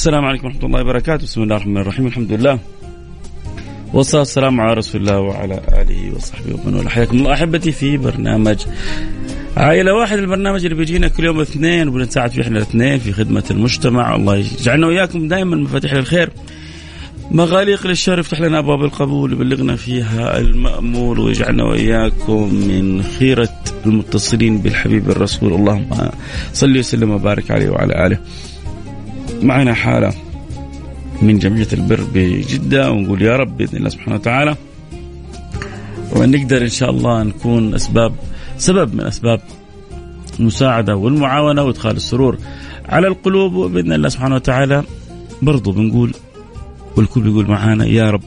السلام عليكم ورحمة الله وبركاته. بسم الله الرحمن الرحيم. الحمد لله. والصلاة والسلام على رسول الله وعلى آله وصحبه ومن والاه. حياكم الله أحبتي في برنامج عائلة واحد البرنامج اللي بيجينا كل يوم اثنين وبنساعد فيه إحنا الاثنين في خدمة المجتمع. الله يجعلنا وإياكم دائما مفاتيح للخير. مغاليق للشر يفتح لنا أبواب القبول يبلغنا فيها المأمول ويجعلنا وإياكم من خيرة المتصلين بالحبيب الرسول. اللهم صل وسلم وبارك عليه وعلى آله. معنا حالة من جمعية البر بجدة ونقول يا رب بإذن الله سبحانه وتعالى. ونقدر إن شاء الله نكون اسباب سبب من أسباب المساعدة والمعاونة وإدخال السرور على القلوب وبإذن الله سبحانه وتعالى برضو بنقول والكل يقول معانا يا رب.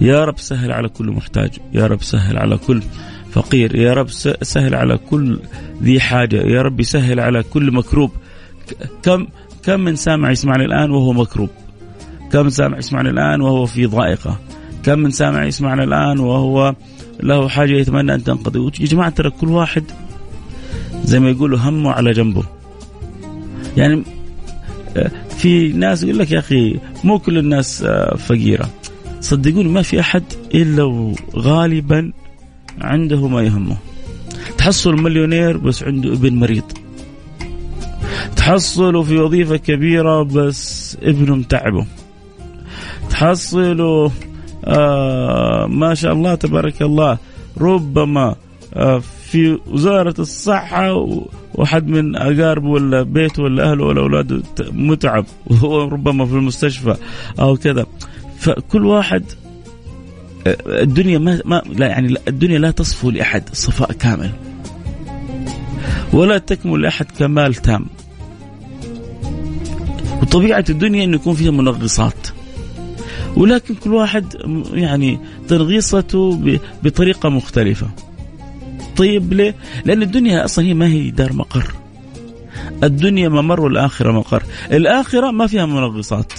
يا رب سهل على كل محتاج يا رب سهل على كل فقير يا رب سهل على كل ذي حاجة يا رب سهل على كل مكروب. كم كم من سامع يسمعني الآن وهو مكروب؟ كم من سامع يسمعني الآن وهو في ضائقة؟ كم من سامع يسمعنا الآن وهو له حاجة يتمنى أن تنقضي؟ يا جماعة ترى كل واحد زي ما يقولوا همه على جنبه. يعني في ناس يقول لك يا أخي مو كل الناس آه، فقيرة. صدقوني ما في أحد إلا غالبا عنده ما يهمه. تحصل مليونير بس عنده ابن مريض. تحصله في وظيفة كبيرة بس ابنه متعبه تحصله آه ما شاء الله تبارك الله ربما آه في وزارة الصحة واحد من أقاربه ولا بيته ولا أهله ولا أولاده متعب وهو ربما في المستشفى أو كذا. فكل واحد الدنيا ما, ما لا يعني الدنيا لا تصفو لأحد صفاء كامل. ولا تكمل لأحد كمال تام. وطبيعة الدنيا أنه يكون فيها منغصات. ولكن كل واحد يعني تنغيصته بطريقة مختلفة. طيب ليه؟ لأن الدنيا أصلا هي ما هي دار مقر. الدنيا ممر والآخرة مقر. الآخرة ما فيها منغصات.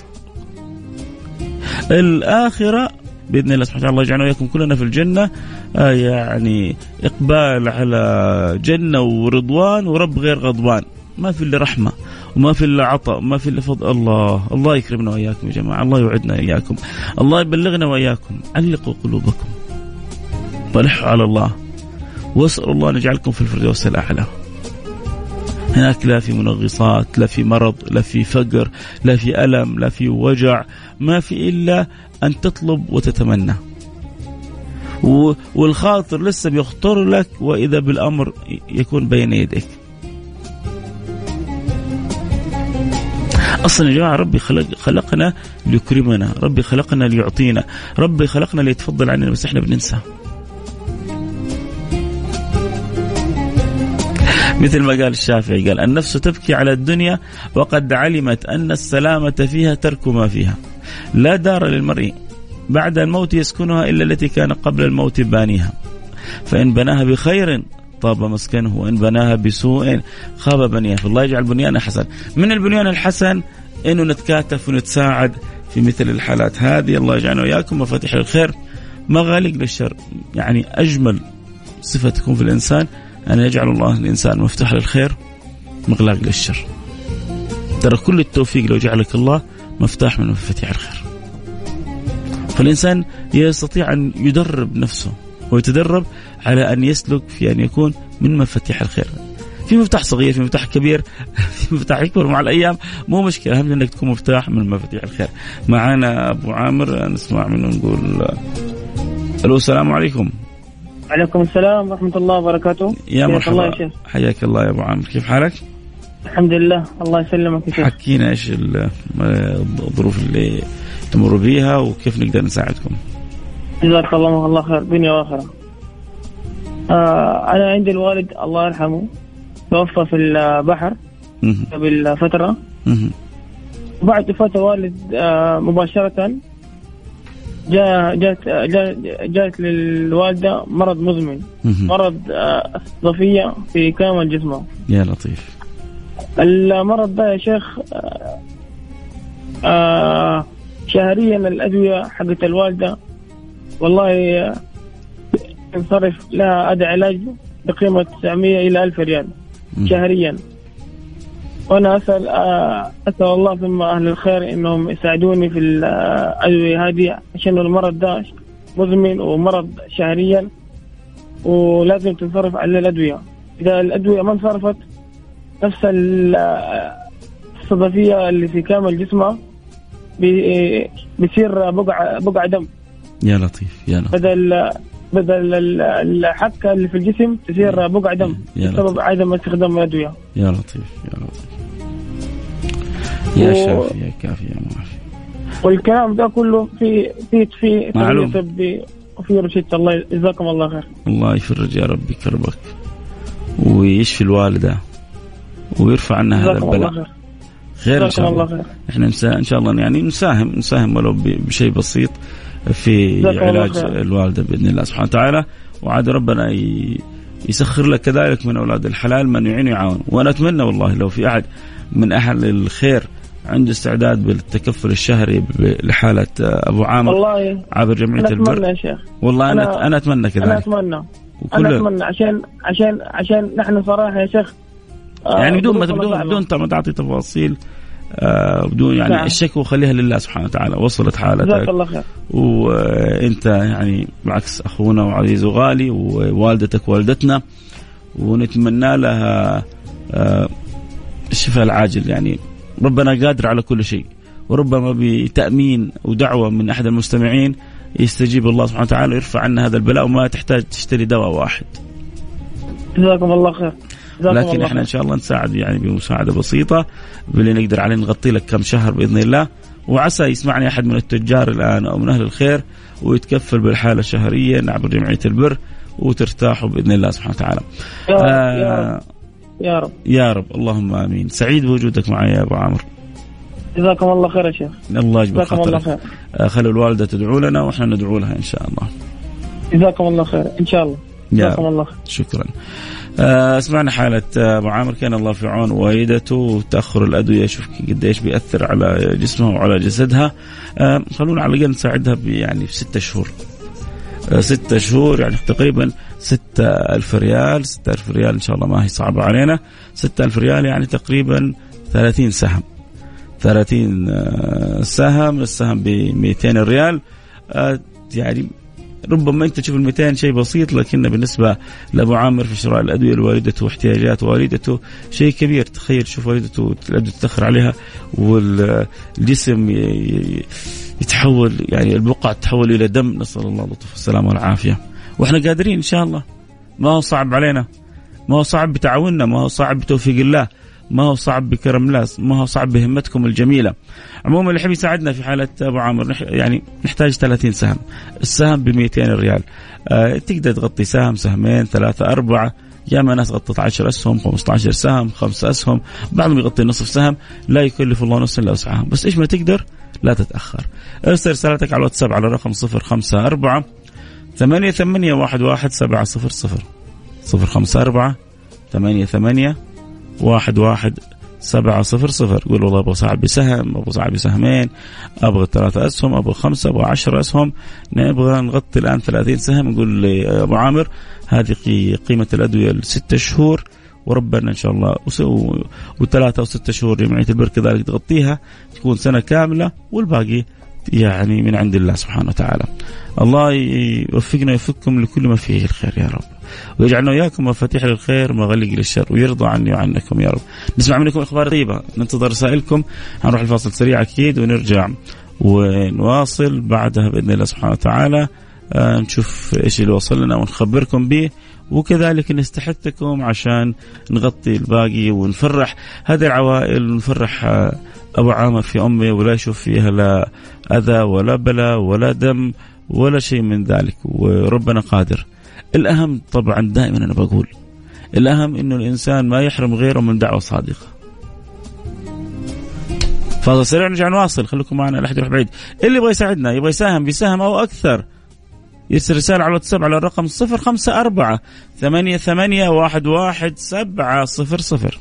الآخرة بإذن الله سبحانه الله يجعلنا وإياكم كلنا في الجنة. آه يعني إقبال على جنة ورضوان ورب غير غضبان. ما في إلا رحمة. وما في إلا عطاء وما في إلا فضل الله الله يكرمنا وإياكم يا جماعة الله يوعدنا وإياكم الله يبلغنا وإياكم علقوا قلوبكم طلحوا على الله واسال الله أن يجعلكم في الفردوس الأعلى. هناك لا في منغصات، لا في مرض، لا في فقر، لا في ألم، لا في وجع، ما في إلا أن تطلب وتتمنى. والخاطر لسه بيخطر لك وإذا بالأمر يكون بين يديك. أصلا يا جماعة ربي خلق خلقنا ليكرمنا، ربي خلقنا ليعطينا، ربي خلقنا ليتفضل علينا بس إحنا بننسى. مثل ما قال الشافعي قال النفس تبكي على الدنيا وقد علمت أن السلامة فيها ترك ما فيها لا دار للمرء بعد الموت يسكنها إلا التي كان قبل الموت بانيها فإن بناها بخير طاب مسكنه وإن بناها بسوء خاب بنيها فالله يجعل بنيانا حسن من البنيان الحسن أنه نتكاتف ونتساعد في مثل الحالات هذه. الله يجعلنا وإياكم مفاتيح الخير. مغاليق للشر. يعني أجمل صفة تكون في الإنسان أن يجعل الله الإنسان مفتاح للخير مغلاق للشر. ترى كل التوفيق لو جعلك الله مفتاح من مفاتيح الخير. فالإنسان يستطيع أن يدرب نفسه ويتدرب على أن يسلك في أن يكون من مفاتيح الخير. في مفتاح صغير في مفتاح كبير في مفتاح يكبر مع الأيام مو مشكلة. أهم أنك تكون مفتاح من مفاتيح الخير. معنا أبو عامر نسمع منه نقول ألو السلام عليكم. عليكم السلام ورحمة الله وبركاته. يا مرحبا. الله حياك الله يا أبو عامر. كيف حالك؟ الحمد لله. الله يسلمك يا شيخ. حكينا إيش الظروف اللي تمر بيها وكيف نقدر نساعدكم. جزاك الله الله خير. دنيا وآخرة. آه أنا عندي الوالد الله يرحمه توفى في البحر قبل فترة. بعد وفاة الوالد آه مباشرة جاء جات جات للوالدة مرض مزمن مرض صفية في كامل جسمه يا لطيف. المرض ده يا شيخ آه، آه، شهريا الأدوية حقت الوالدة. والله ينصرف لها اداء علاج بقيمة 900 إلى 1000 ريال شهريا. وأنا أسأل آه، أسأل الله ثم أهل الخير إنهم يساعدوني في الادويه هذه عشان المرض ده مزمن ومرض شهريا ولازم تنصرف عليه الأدوية. إذا الأدوية ما انصرفت نفس الصدفية اللي في كامل جسمه بيصير بقع بقع دم. يا لطيف يا لطيف. بدل بدل الحكه اللي في الجسم تصير بقع دم بسبب عدم استخدام الأدوية. يا لطيف يا لطيف. يا شافي يا كافي يا معافي. والكلام ده كله في في في معلوم. طبي وفي رشيد. الله جزاكم الله خير. الله يفرج يا ربي كربك ويشفي الوالدة ويرفع عنا هذا البلاء. خير. خير إن شاء الله, الله. خير. إحنا إن شاء الله يعني نساهم نساهم ولو بشيء بسيط. في علاج الوالدة بإذن الله سبحانه وتعالى. وعاد ربنا يسخر لك كذلك من أولاد الحلال من يعين ويعاون. وأنا اتمنى والله لو في أحد من أهل الخير عنده استعداد بالتكفل الشهري لحالة أبو عامر والله عبر جمعية أنا البر. أتمنى يا شيخ. والله أنا أنا, أنا أتمنى كذلك. أنا أتمنى. أنا أتمنى. عشان عشان عشان نحن صراحة يا شيخ يعني بدون ما بدون بدون ما تعطي تفاصيل آه بدون يعني نعم. الشكوى خليها لله سبحانه وتعالى وصلت حالتك جزاك الله خير وانت يعني بالعكس أخونا وعزيز وغالي ووالدتك والدتنا ونتمنى لها آه الشفاء العاجل يعني ربنا قادر على كل شيء وربما بتأمين ودعوة من أحد المستمعين يستجيب الله سبحانه وتعالى ويرفع عنا هذا البلاء وما تحتاج تشتري دواء واحد. جزاكم الله خير. لكن إحنا إن شاء الله نساعد يعني بمساعدة بسيطة باللي نقدر عليه نغطي لك كم شهر بإذن الله وعسى يسمعني أحد من التجار الآن أو من أهل الخير ويتكفل بالحالة شهريا عبر جمعية البر وترتاحوا بإذن الله سبحانه وتعالى. يا رب, آه يا رب يا رب يا رب اللهم آمين سعيد بوجودك معي يا أبو عامر. جزاكم الله خير يا شيخ. الله يجبر خاطرك. آه خلوا الوالدة تدعو لنا وإحنا ندعو لها إن شاء الله. جزاكم الله خير إن شاء الله. جزاكم الله خير. شكرا. آه، سمعنا حالة آه، أبو عامر. كان الله في عون والدته وتأخر الأدوية. شوف قديش بيأثر على جسمها وعلى جسدها. آه، خلونا على الأقل نساعدها يعني بستة شهور. ستة شهور يعني تقريبا ستة ألف ريال. ستة ألف ريال إن شاء الله ما هي صعبة علينا. ستة ألف ريال يعني تقريبا ثلاثين سهم. ثلاثين سهم. السهم ب 200 ريال. يعني ربما أنت تشوف ال 200 شيء بسيط لكن بالنسبة لابو عامر في شراء الأدوية لوالدته واحتياجات والدته شيء كبير. تخيل تشوف والدته الادويه تتاخر عليها والجسم يتحول يعني البقع تتحول إلى دم. نسأل الله اللطف والسلامة والعافية. وإحنا قادرين إن شاء الله. ما هو صعب علينا. ما هو صعب بتعاوننا. ما هو صعب بتوفيق الله. ما هو صعب بكرم الله ما هو صعب بهمتكم الجميلة. عموما اللي يحب يساعدنا في حالة أبو عامر يعني نحتاج 30 سهم. السهم ب 200 ريال. آه تقدر تغطي سهم سهمين ثلاثة أربعة. يا اما ناس غطت 10 أسهم 15 سهم خمسة أسهم. بعضهم يغطي نصف سهم لا يكلف الله نفسا إلا وسعها. بس إيش ما تقدر لا تتأخر. ارسل رسالتك على الواتساب على رقم 054 ثمانية ثمانية واحد واحد سبعة صفر صفر. صفر خمسة أربعة ثمانية ثمانية واحد واحد سبعة صفر صفر. يقول والله أبغى صاحب بسهم أبغى صاحب بسهمين أبغى ثلاثة أسهم أبغى خمسة أبغى عشرة أسهم. نبغى نغطي الآن ثلاثين سهم. يقول لي أبو عامر هذه قيمة الأدوية لستة شهور. وربنا إن شاء الله وثلاثة أو ستة شهور جمعية البر كذلك تغطيها تكون سنة كاملة والباقي يعني من عند الله سبحانه وتعالى. الله يوفقنا ويوفقكم لكل ما فيه الخير يا رب. ويجعلنا وإياكم مفاتيح للخير مغلق للشر ويرضى عني وعنكم يا رب. نسمع منكم إخبار طيبة، ننتظر رسائلكم، هنروح الفاصل سريع أكيد ونرجع ونواصل بعدها بإذن الله سبحانه وتعالى آه نشوف إيش اللي وصل لنا ونخبركم به وكذلك نستحثكم عشان نغطي الباقي ونفرح هذه العوائل ونفرح آه، أبو عامر في امه ولا يشوف فيها لا أذى ولا بلاء ولا دم ولا شيء من ذلك وربنا قادر. الأهم طبعا دائما أنا بقول الأهم إنه الإنسان ما يحرم غيره من دعوة صادقة. فاصل سريع نرجع نواصل خليكم معنا لا يروح بعيد اللي يبغى يساعدنا يبغى يساهم بسهم أو أكثر يرسل رسالة على الواتساب على الرقم صفر خمسة أربعة ثمانية ثمانية واحد واحد سبعة صفر صفر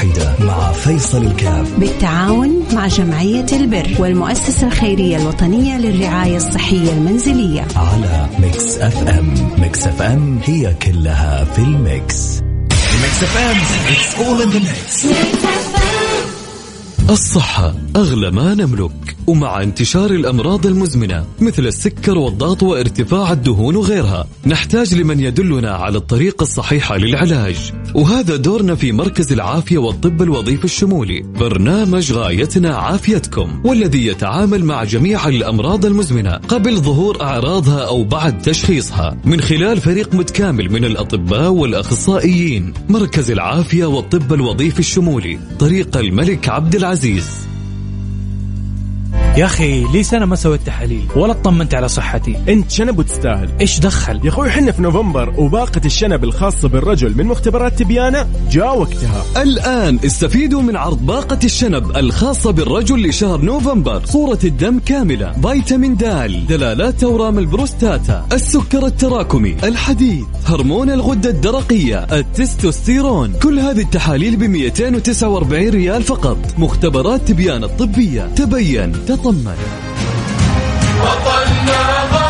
واحدة مع فيصل الكاف. بالتعاون مع جمعية البر والمؤسسة الخيرية الوطنية للرعاية الصحية المنزلية. على Mix FM. Mix FM هي كلها في ال mix. Mix FM. It's all in the mix. الصحة أغلى ما نملك ومع انتشار الأمراض المزمنة مثل السكر والضغط وارتفاع الدهون وغيرها نحتاج لمن يدلنا على الطريقة الصحيحة للعلاج. وهذا دورنا في مركز العافية والطب الوظيفي الشمولي برنامج غايتنا عافيتكم والذي يتعامل مع جميع الأمراض المزمنة قبل ظهور أعراضها أو بعد تشخيصها. من خلال فريق متكامل من الأطباء والأخصائيين مركز العافية والطب الوظيفي الشمولي طريق الملك عبد العزيز. عزيز. يا أخي لي سنه ما سويت تحاليل؟ ولا اطمنت على صحتي. إنت شنب وتستاهل. إيش دخل؟ يا أخوي حنا في نوفمبر وباقة الشنب الخاصة بالرجل من مختبرات تبيانة جاء وقتها. الآن استفيدوا من عرض باقة الشنب الخاصة بالرجل لشهر نوفمبر. صورة الدم كاملة. فيتامين دال دلالات أورام البروستاتا. السكر التراكمي. الحديد. هرمون الغدة الدرقية. التستوستيرون. كل هذه التحاليل ب 249 ريال فقط. مختبرات تبيان الطبية. تبين تطمن وطننا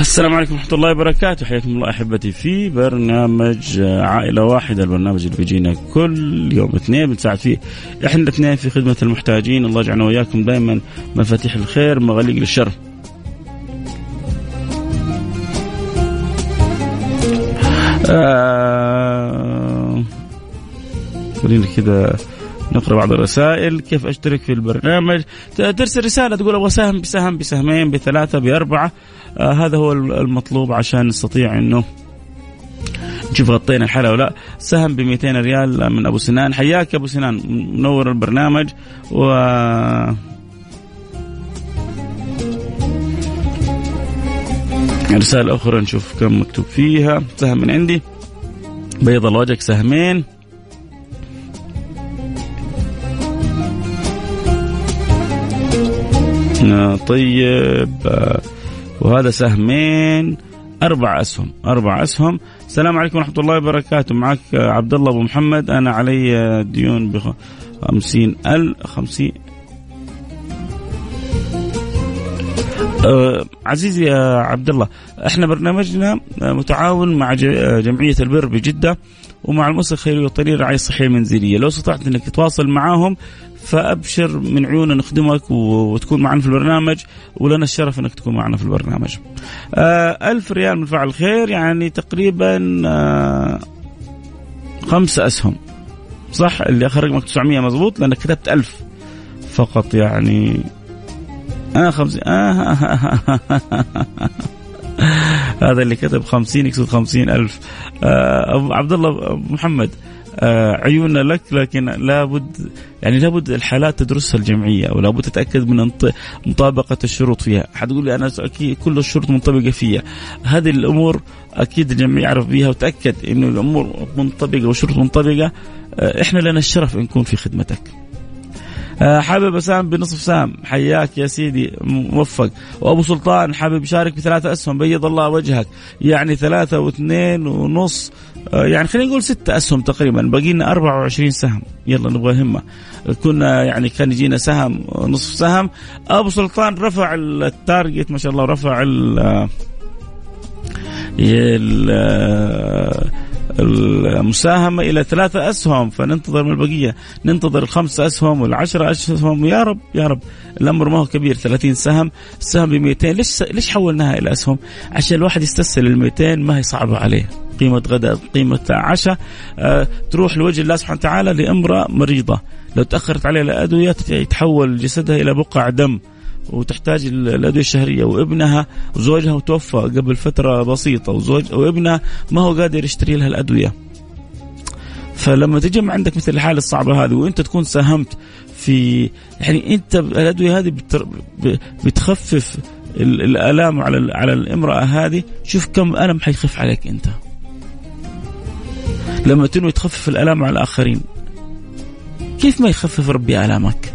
السلام عليكم ورحمة الله وبركاته. حياكم الله أحبتي في برنامج عائلة واحدة البرنامج اللي بيجينا كل يوم اثنين بنساعد فيه إحنا الاثنين في خدمة المحتاجين. الله يجعلنا وإياكم دائما مفاتيح الخير مغاليق للشر. آه... خلينا كذا نقرأ بعض الرسائل. كيف أشترك في البرنامج؟ ترسل رسالة تقول أبغى سهم بسهم بسهمين بثلاثة بأربعة. آه هذا هو المطلوب عشان نستطيع إنه نشوف غطينا الحلقة ولا سهم ب 200 ريال من أبو سنان. حياك يا أبو سنان. منور البرنامج. و رسالة أخرى نشوف كم مكتوب فيها. سهم من عندي. بيض الوجه سهمين. طيب آه، وهذا سهمين أربع أسهم أربع أسهم. السلام عليكم ورحمة الله وبركاته. معك آه، عبد الله أبو محمد. أنا علي آه، ديون ب 50 ال 50 آه، عزيزي يا عبد الله إحنا برنامجنا متعاون مع جمعية البر بجدة ومع المؤسسه الخيريه الوطنيه للرعايه الصحية المنزلية، لو استطعت إنك تتواصل معاهم فأبشر من عيوننا نخدمك وتكون معنا في البرنامج ولنا الشرف إنك تكون معنا في البرنامج. آه ألف ريال من فعل الخير يعني تقريبا آه خمسة أسهم. صح؟ اللي آخر رقمك 900 مضبوط لأنك كتبت ألف فقط يعني. آه خمسين آه هذا اللي كتب خمسين يقصد خمسين ألف. آه عبد الله محمد عيوننا لك لكن لابد يعني لابد الحالات تدرسها الجمعية أو لابد تتأكد من مطابقة الشروط فيها، حتقول لي أنا أكيد كل الشروط منطبقة فيها، هذه الأمور أكيد الجميع يعرف بها وتأكد إنه الأمور منطبقة والشروط منطبقة، آه إحنا لنا الشرف إن نكون في خدمتك. آه، حابب اساهم بنصف سهم حياك يا سيدي موفق. وأبو سلطان حابب يشارك بثلاثة أسهم بيض الله وجهك. يعني ثلاثة واثنين ونص آه، يعني خلينا نقول ستة أسهم تقريبا باقي لنا 24 سهم. يلا نبغى همة. كنا يعني كان يجينا سهم نصف سهم. أبو سلطان رفع التارجت ما شاء الله رفع ال- آه، ال- المساهمة إلى ثلاثة أسهم فننتظر من البقية. ننتظر الخمسة أسهم والعشرة أسهم. يا رب يا رب. الأمر ما هو كبير 30 سهم. السهم ب 200 ليش ليش حولناها إلى أسهم؟ عشان الواحد يستسهل ال 200 ما هي صعبة عليه. قيمة غداء قيمة عشاء آه تروح لوجه الله سبحانه وتعالى لامرأة مريضة. لو تأخرت عليها الأدوية يتحول جسدها إلى بقع دم. وتحتاج الأدوية الشهرية وابنها وزوجها توفى قبل فترة بسيطة وزوج وابنها ما هو قادر يشتري لها الأدوية. فلما تجمع عندك مثل الحالة الصعبة هذه وانت تكون ساهمت في يعني انت الأدوية هذه بتخفف ال- الألام على على الامرأة هذه شوف كم ألم حيخف عليك انت. لما تنوي تخفف الألام على الآخرين كيف ما يخفف ربي آلامك؟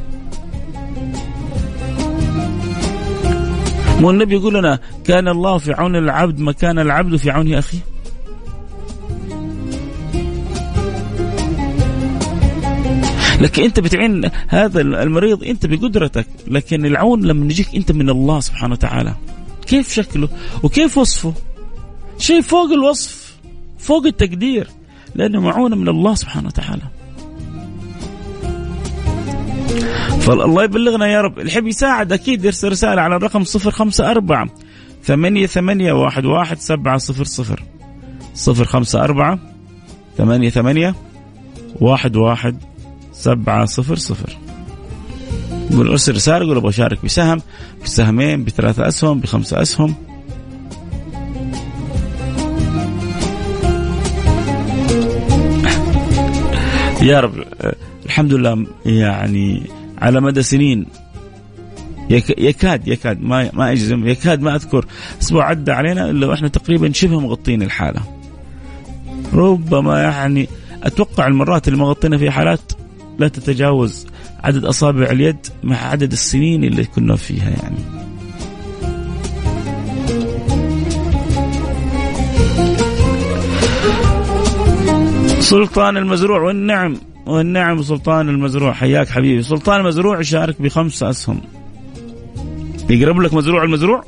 مو النبي يقول لنا كان الله في عون العبد ما كان العبد في عون أخيه؟ لكن أنت بتعين هذا المريض أنت بقدرتك لكن العون لما يجيك أنت من الله سبحانه وتعالى. كيف شكله؟ وكيف وصفه؟ شيء فوق الوصف فوق التقدير لأنه معونة من الله سبحانه وتعالى. فالله يبلغنا يا رب. الحب يساعد أكيد يرسل رسالة على الرقم صفر خمسة أربعة ثمانية ثمانية واحد واحد سبعة صفر صفر. صفر خمسة أربعة ثمانية ثمانية واحد واحد سبعة صفر صفر. قول أرسل رسالة قول أبغى أشارك بسهم بسهمين بثلاثة أسهم بخمسة أسهم. يا رب. الحمد لله يعني على مدى سنين يك- يكاد يكاد ما ما أجزم يكاد ما أذكر أسبوع عدى علينا إلا وإحنا تقريبا شبه مغطين الحالة. ربما يعني أتوقع المرات اللي مغطينا فيها حالات لا تتجاوز عدد أصابع اليد مع عدد السنين اللي كنا فيها يعني. سلطان المزروع والنعم والنعم سلطان المزروع. حياك حبيبي. سلطان المزروع يشارك بخمسة أسهم. يقرب لك مزروع المزروع؟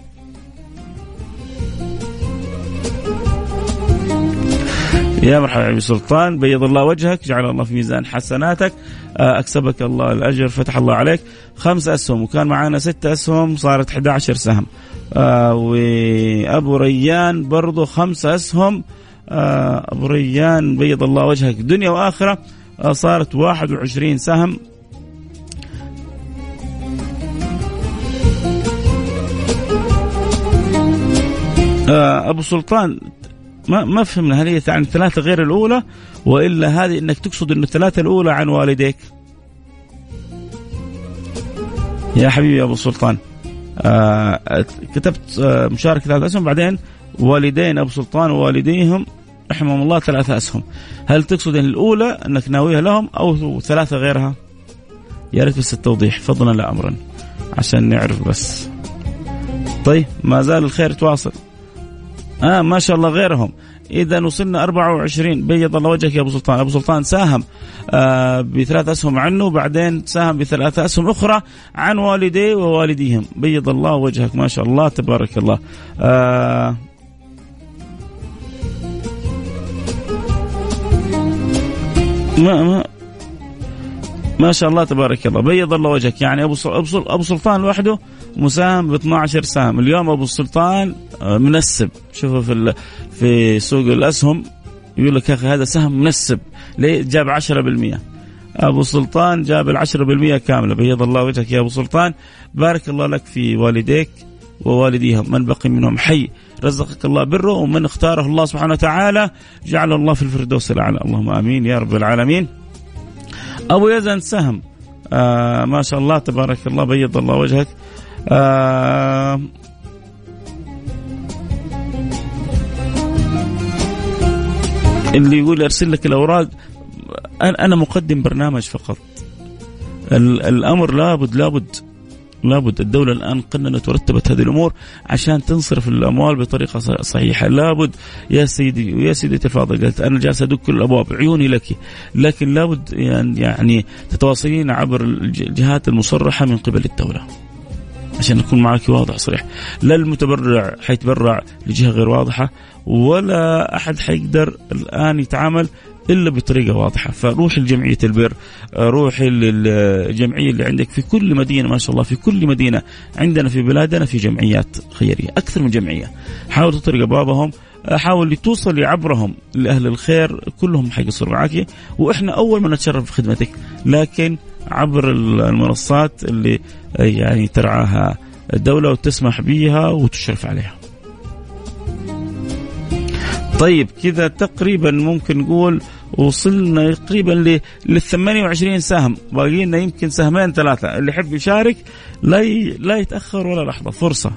يا مرحبا يا سلطان. بيض الله وجهك جعل الله في ميزان حسناتك. آه، أكسبك الله الأجر فتح الله عليك. خمس أسهم وكان معانا ستة أسهم صارت 11 سهم. آه، وأبو ريان برضو خمسة أسهم. آه، أبو ريان بيض الله وجهك. دنيا وآخرة. صارت 21 سهم. آه، أبو سلطان ما ما فهمنا هل هي عن الثلاثة غير الأولى وإلا هذه إنك تقصد إنه الثلاثة الأولى عن والديك. يا حبيبي يا أبو سلطان آه كتبت آه مشاركة ثلاثة اسهم بعدين والدين أبو سلطان ووالديهم رحمهم الله ثلاثة أسهم. هل تقصد إن الأولى أنك ناويها لهم أو ثلاثة غيرها؟ يا ريت بس التوضيح. فضلا لا امرا عشان نعرف بس. طيب ما زال الخير تواصل. آه ما شاء الله غيرهم. إذا وصلنا 24 بيض الله وجهك يا أبو سلطان. أبو سلطان ساهم آه بثلاث أسهم عنه وبعدين ساهم بثلاث أسهم أخرى عن والديه ووالديهم. بيض الله وجهك. ما شاء الله تبارك الله. آه ما ما ما شاء الله تبارك الله. بيض الله وجهك. يعني أبو أبو سل- أبو سلطان لوحده مساهم ب 12 سهم اليوم أبو سلطان آه، منسب. شوفوا في في سوق الأسهم يقول لك يا أخي هذا سهم منسب. ليه؟ جاب 10% أبو سلطان جاب ال 10% كاملة. بيض الله وجهك يا أبو سلطان. بارك الله لك في والديك ووالديهم. من بقي منهم حي. رزقك الله بره ومن اختاره الله سبحانه وتعالى جعل الله في الفردوس الأعلى. اللهم آمين يا رب العالمين. أبو يزن سهم. آه ما شاء الله تبارك الله بيض الله وجهك. آه اللي يقول أرسل لك الأوراق. أنا مقدم برنامج فقط. ال- الأمر لابد لابد لابد الدولة الآن قننت ورتبت هذه الأمور عشان تنصرف الأموال بطريقة صحيحة. لابد يا سيدي ويا سيدتي الفاضلة قالت أنا جالس أدق كل الأبواب عيوني لك. لكن لابد يعني يعني تتواصلين عبر الج- الجهات المصرحة من قبل الدولة. عشان أكون معك واضح صريح. لا المتبرع حيتبرع لجهة غير واضحة ولا أحد حيقدر الآن يتعامل إلا بطريقة واضحة. فروح لجمعية البر روحي للجمعيه اللي عندك في كل مدينة ما شاء الله في كل مدينة عندنا في بلادنا في جمعيات خيرية أكثر من جمعية. حاول تطرق ابوابهم حاول توصل عبرهم لأهل الخير كلهم حيقصروا معك وإحنا أول ما نتشرف بخدمتك لكن عبر المنصات اللي يعني ترعاها الدولة وتسمح بها وتشرف عليها. طيب كذا تقريبا ممكن نقول وصلنا تقريبا لل 28 سهم. باقي لنا يمكن سهمين ثلاثة. اللي يحب يشارك لا ي... لا يتأخر ولا لحظة. فرصة.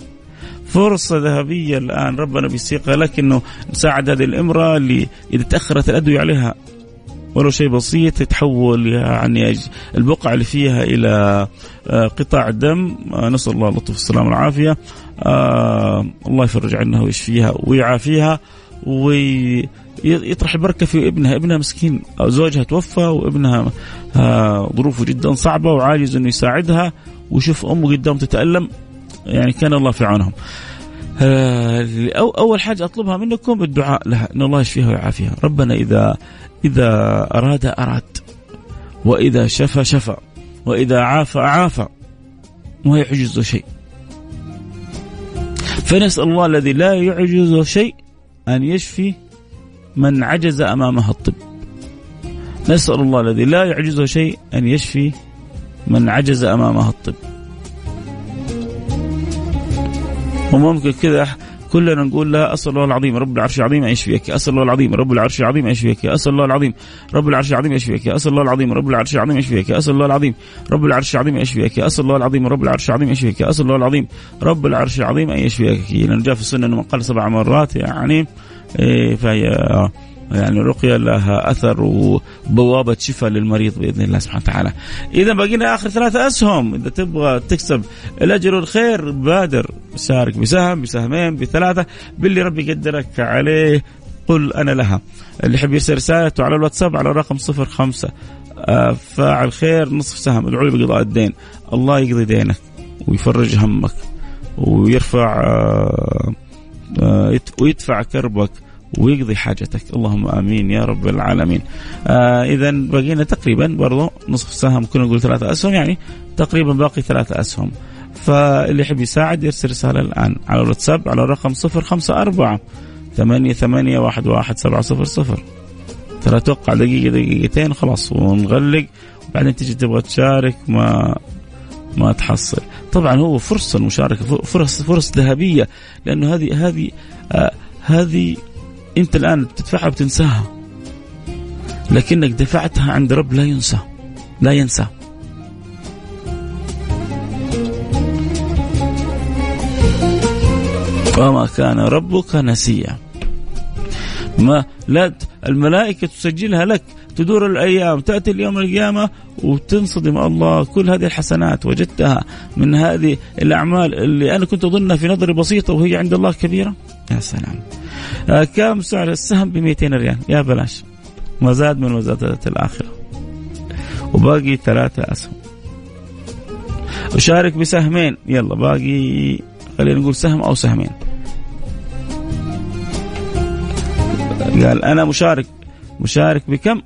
فرصة ذهبية الآن. ربنا بيسيقها لك أنه نساعد هذه الإمرأة اللي إذا تأخرت الأدوية عليها. ولو شيء بسيط يتحول يعني البقعة اللي فيها إلى آه، قطاع دم. آه، نسأل الله اللطف والسلامة والعافية. آه الله يفرج عنها ويشفيها ويعافيها. ويطرح البركة في ابنها. ابنها مسكين. زوجها توفى وابنها آه ظروفه جدا صعبة وعاجز أنه يساعدها. ويشوف أمه قدام تتألم. يعني كان الله في عونهم. آه، أو أول حاجة أطلبها منكم الدعاء لها. أن الله يشفيها ويعافيها. ربنا إذا إذا أراد أراد. وإذا شفى شفى. وإذا عافى عافى. ما يعجز شيء. فنسأل الله الذي لا يعجز شيء أن يشفي من عجز أمامها الطب. نسأل الله الذي لا يعجزه شيء أن يشفي من عجز أمامها الطب. وممكن كذا كلنا نقول لها أسأل الله العظيم رب العرش العظيم أن يشفيك. أسأل الله العظيم رب العرش العظيم أن يشفيك. أسأل الله العظيم رب العرش العظيم يشفيك. أسأل الله العظيم رب العرش العظيم يشفيك. أسأل الله العظيم رب العرش العظيم يشفيك. أسأل الله العظيم رب العرش العظيم يشفيك. أسأل الله العظيم رب العرش العظيم أن يشفيك. لأن جاء في السنة أنه من قال سبع مرات يعني إيه فهي يعني الرقية لها أثر وبوابة شفاء للمريض بإذن الله سبحانه وتعالى. إذا بقينا آخر ثلاثة أسهم. إذا تبغى تكسب الأجر والخير بادر شارك بسهم بسهمين بثلاثة. باللي ربي يقدرك عليه قل أنا لها. اللي يحب يرسل رسالته على الواتساب على الرقم صفر خمسة آه، فاعل خير نصف سهم. ادعوا لي بقضاء الدين. الله يقضي دينك ويفرج همك ويرفع آه، آه، ويدفع كربك. ويقضي حاجتك. اللهم آمين يا رب العالمين. آه اذا بقينا تقريبا برضو نصف سهم كنا نقول ثلاثة أسهم يعني تقريبا باقي ثلاثة أسهم. فاللي يحب يساعد يرسل رسالة الآن على الواتساب على الرقم صفر خمسة أربعة ثمانية ثمانية واحد واحد سبعة صفر صفر. ترى أتوقع دقيقة دقيقتين خلاص ونغلق. وبعدين تيجي تبغى تشارك ما ما تحصل. طبعا هو فرصة المشاركة فرص فرص ذهبية لأنه هذه هذه آه هذه انت الآن بتدفعها بتنساها لكنك دفعتها عند رب لا ينسى. لا ينسى. وما كان ربك نسيا. ما لا الملائكة تسجلها لك. تدور الأيام. تأتي اليوم القيامة وتنصدم. الله كل هذه الحسنات وجدتها من هذه الأعمال اللي أنا كنت أظنها في نظري بسيطة وهي عند الله كبيرة. يا سلام. كم سعر السهم ب 200 ريال؟ يا بلاش. مزاد من مزادات الآخرة. وباقي ثلاثة أسهم. أشارك بسهمين. يلا باقي خلينا نقول سهم أو سهمين. قال أنا مشارك. مشارك بكم؟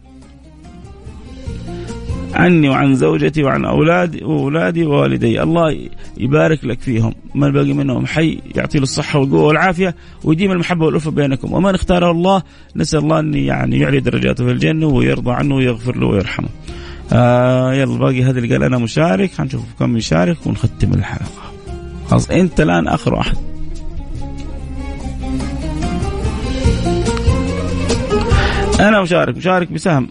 عني وعن زوجتي وعن أولادي وأولادي ووالدي. الله يبارك لك فيهم. من باقي منهم حي يعطي له الصحة والقوة والعافية ويديم المحبة والألفة بينكم. ومن اختاره الله نسأل الله أن يعني يعلي درجاته في الجنة ويرضى عنه ويغفر له ويرحمه. آه يلا باقي هذا اللي قال أنا مشارك. حنشوف كم يشارك ونختم الحلقة. خلاص أنت الآن آخر واحد. أنا مشارك مشارك بسهم.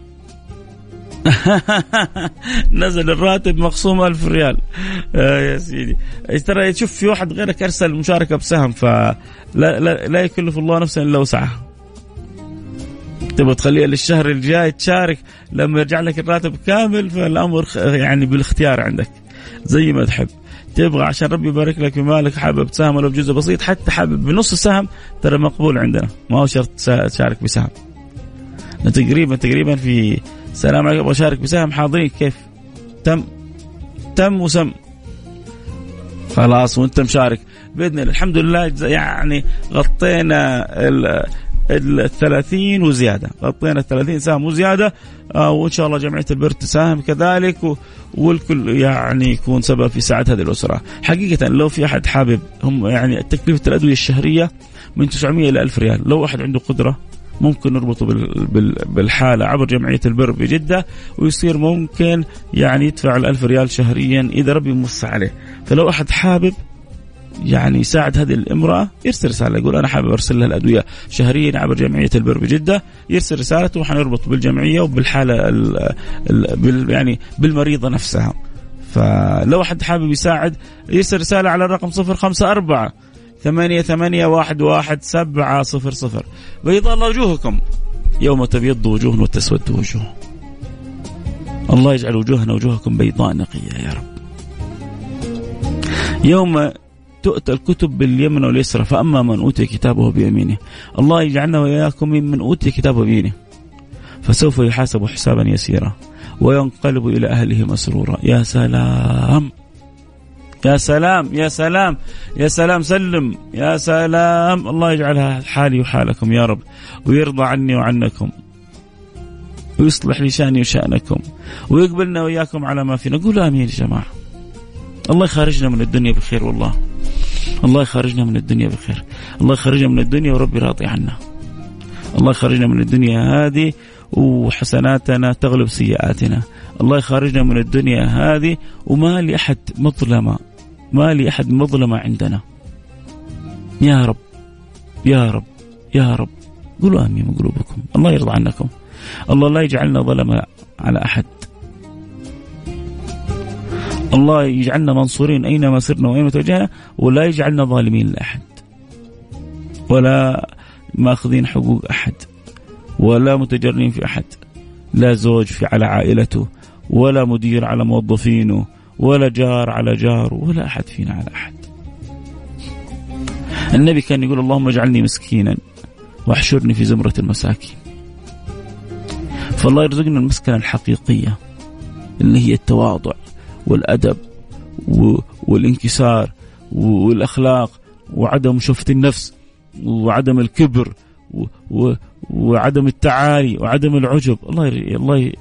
نزل الراتب مخصوم ألف ريال. آه يا سيدي. ترى تشوف في واحد غيرك أرسل مشاركة بسهم فلا لا, لا يكلف الله نفسا إلا وسعها. تبغى تخليها للشهر الجاي تشارك لما يرجع لك الراتب كامل فالأمر يعني بالاختيار عندك زي ما تحب. تبغى عشان ربي يبارك لك في مالك حابب تساهم ولو بجزء بسيط حتى حابب بنص سهم ترى مقبول عندنا. ما هو شرط تشارك بسهم. تقريبا تقريبا في سلام عليكم أشارك بسهم حاضرين كيف؟ تم؟ تم وسم. خلاص وأنت مشارك. بإذن الله الحمد لله يعني غطينا ال ال 30 وزيادة. غطينا ال 30 سهم وزيادة. آه وإن شاء الله جمعية البر تساهم كذلك و والكل يعني يكون سبب في سعة هذه الأسرة. حقيقة لو في أحد حابب هم يعني تكلفة الأدوية الشهرية من 900 إلى 1000 ريال لو أحد عنده قدرة ممكن نربطه بال- بال- بالحالة عبر جمعية البر بجدة ويصير ممكن يعني يدفع الألف ريال شهريا إذا ربي موسع عليه. فلو أحد حابب يعني يساعد هذه الامرأة يرسل رسالة يقول أنا حابب أرسل لها الأدوية شهريا عبر جمعية البر بجدة يرسل رسالته وحنربط بالجمعية وبالحالة ال ال بال يعني بالمريضة نفسها. فلو أحد حابب يساعد يرسل رسالة على الرقم 054 ثمانية ثمانية واحد واحد سبعة صفر صفر. بيض الله وجوهكم. يوم تبيض وجوه وتسود وجوه. الله يجعل وجوهنا وجوهكم بيضاء نقية يا رب. يوم تؤتى الكتب باليمن واليسرى فأما من أوتي كتابه بيمينه الله يجعلنا وإياكم ممن أوتي كتابه بيمينه. فسوف يحاسب حسابا يسيرا وينقلب إلى أهله مسرورا. يا سلام. يا سلام يا سلام يا سلام سلم يا سلام. الله يجعلها حالي وحالكم يا رب ويرضى عني وعنكم ويصلح لي شأني وشأنكم ويقبلنا وإياكم على ما فينا. قولوا آمين يا جماعة. الله يخرجنا من الدنيا بخير والله. الله يخرجنا من الدنيا بخير. الله يخرجنا من الدنيا وربي راضي عنا. الله يخرجنا من الدنيا هذه وحسناتنا تغلب سيئاتنا. الله يخرجنا من الدنيا هذه وما لأحد مظلمة ما لأحد مظلمة عندنا. يا رب يا رب يا رب. قولوا آمين من قلوبكم الله يرضى عنكم. الله لا يجعلنا ظلم على أحد. الله يجعلنا منصورين أينما سرنا وأينما توجهنا ولا يجعلنا ظالمين لأحد. ولا ماخذين حقوق أحد. ولا متجرين في أحد. لا زوج في على عائلته. ولا مدير على موظفينه. ولا جار على جاره ولا أحد فينا على أحد. النبي كان يقول اللهم اجعلني مسكينا واحشرني في زمرة المساكين. فالله يرزقنا المسكنة الحقيقية اللي هي التواضع والأدب والانكسار والأخلاق وعدم شفت النفس وعدم الكبر وعدم التعالي وعدم العجب. الله الله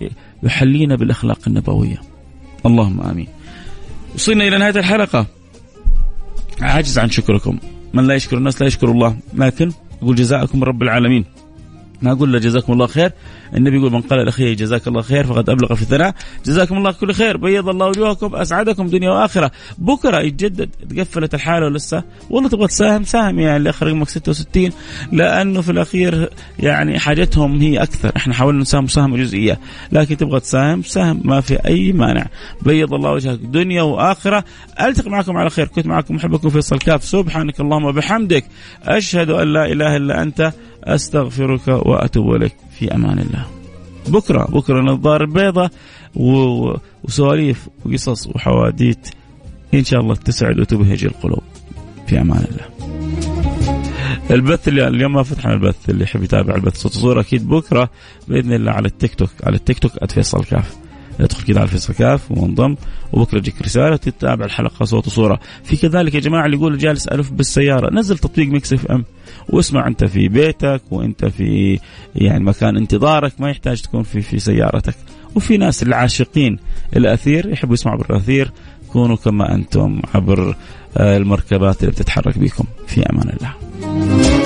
يحلينا بالأخلاق النبوية. اللهم آمين. وصلنا إلى نهاية الحلقة. عاجز عن شكركم. من لا يشكر الناس لا يشكر الله. لكن أقول جزاءكم رب العالمين. ما أقول له جزاكم الله خير. النبي يقول من قال لأخيه جزاك الله خير فقد أبلغ في الثناء. جزاكم الله كل خير. بيض الله وجوهكم أسعدكم دنيا وآخرة. بكرة يتجدد تقفلت الحالة ولسه. والله تبغى تساهم ساهم يعني اللي اخر رقمك 66 لأنه في الأخير يعني حاجتهم هي أكثر. إحنا حاولنا نساهم مساهمه جزئية. لكن تبغى تساهم ساهم. ما في أي مانع. بيض الله وجهك دنيا وآخرة. ألتقي معكم على خير. كنت معكم محبكم فيصل كاف. سبحانك اللهم وبحمدك. أشهد أن لا إله إلا أنت. أستغفرك وأتوب إليك في أمان الله. بكرة بكرة النظارة البيضاء و- وسواليف وقصص وحواديت إن شاء الله تسعد وتبهج القلوب. في أمان الله. البث اللي اليوم ما فتحنا البث اللي يحب يتابع البث صوت وصوره أكيد بكرة بإذن الله على التيك توك على التيك توك @فيصل كاف. ادخل كده على فيصل كاف وانضم وبكرة تجيك رسالة تتابع الحلقة صوت وصورة. في كذلك يا جماعة اللي يقول جالس ألف بالسيارة نزل تطبيق ميكس إف إم. واسمع أنت في بيتك وأنت في يعني مكان انتظارك ما يحتاج تكون في في سيارتك. وفي ناس العاشقين الأثير يحبوا يسمعوا بالاثير كونوا كما أنتم عبر آه، المركبات اللي بتتحرك بكم. في أمان الله.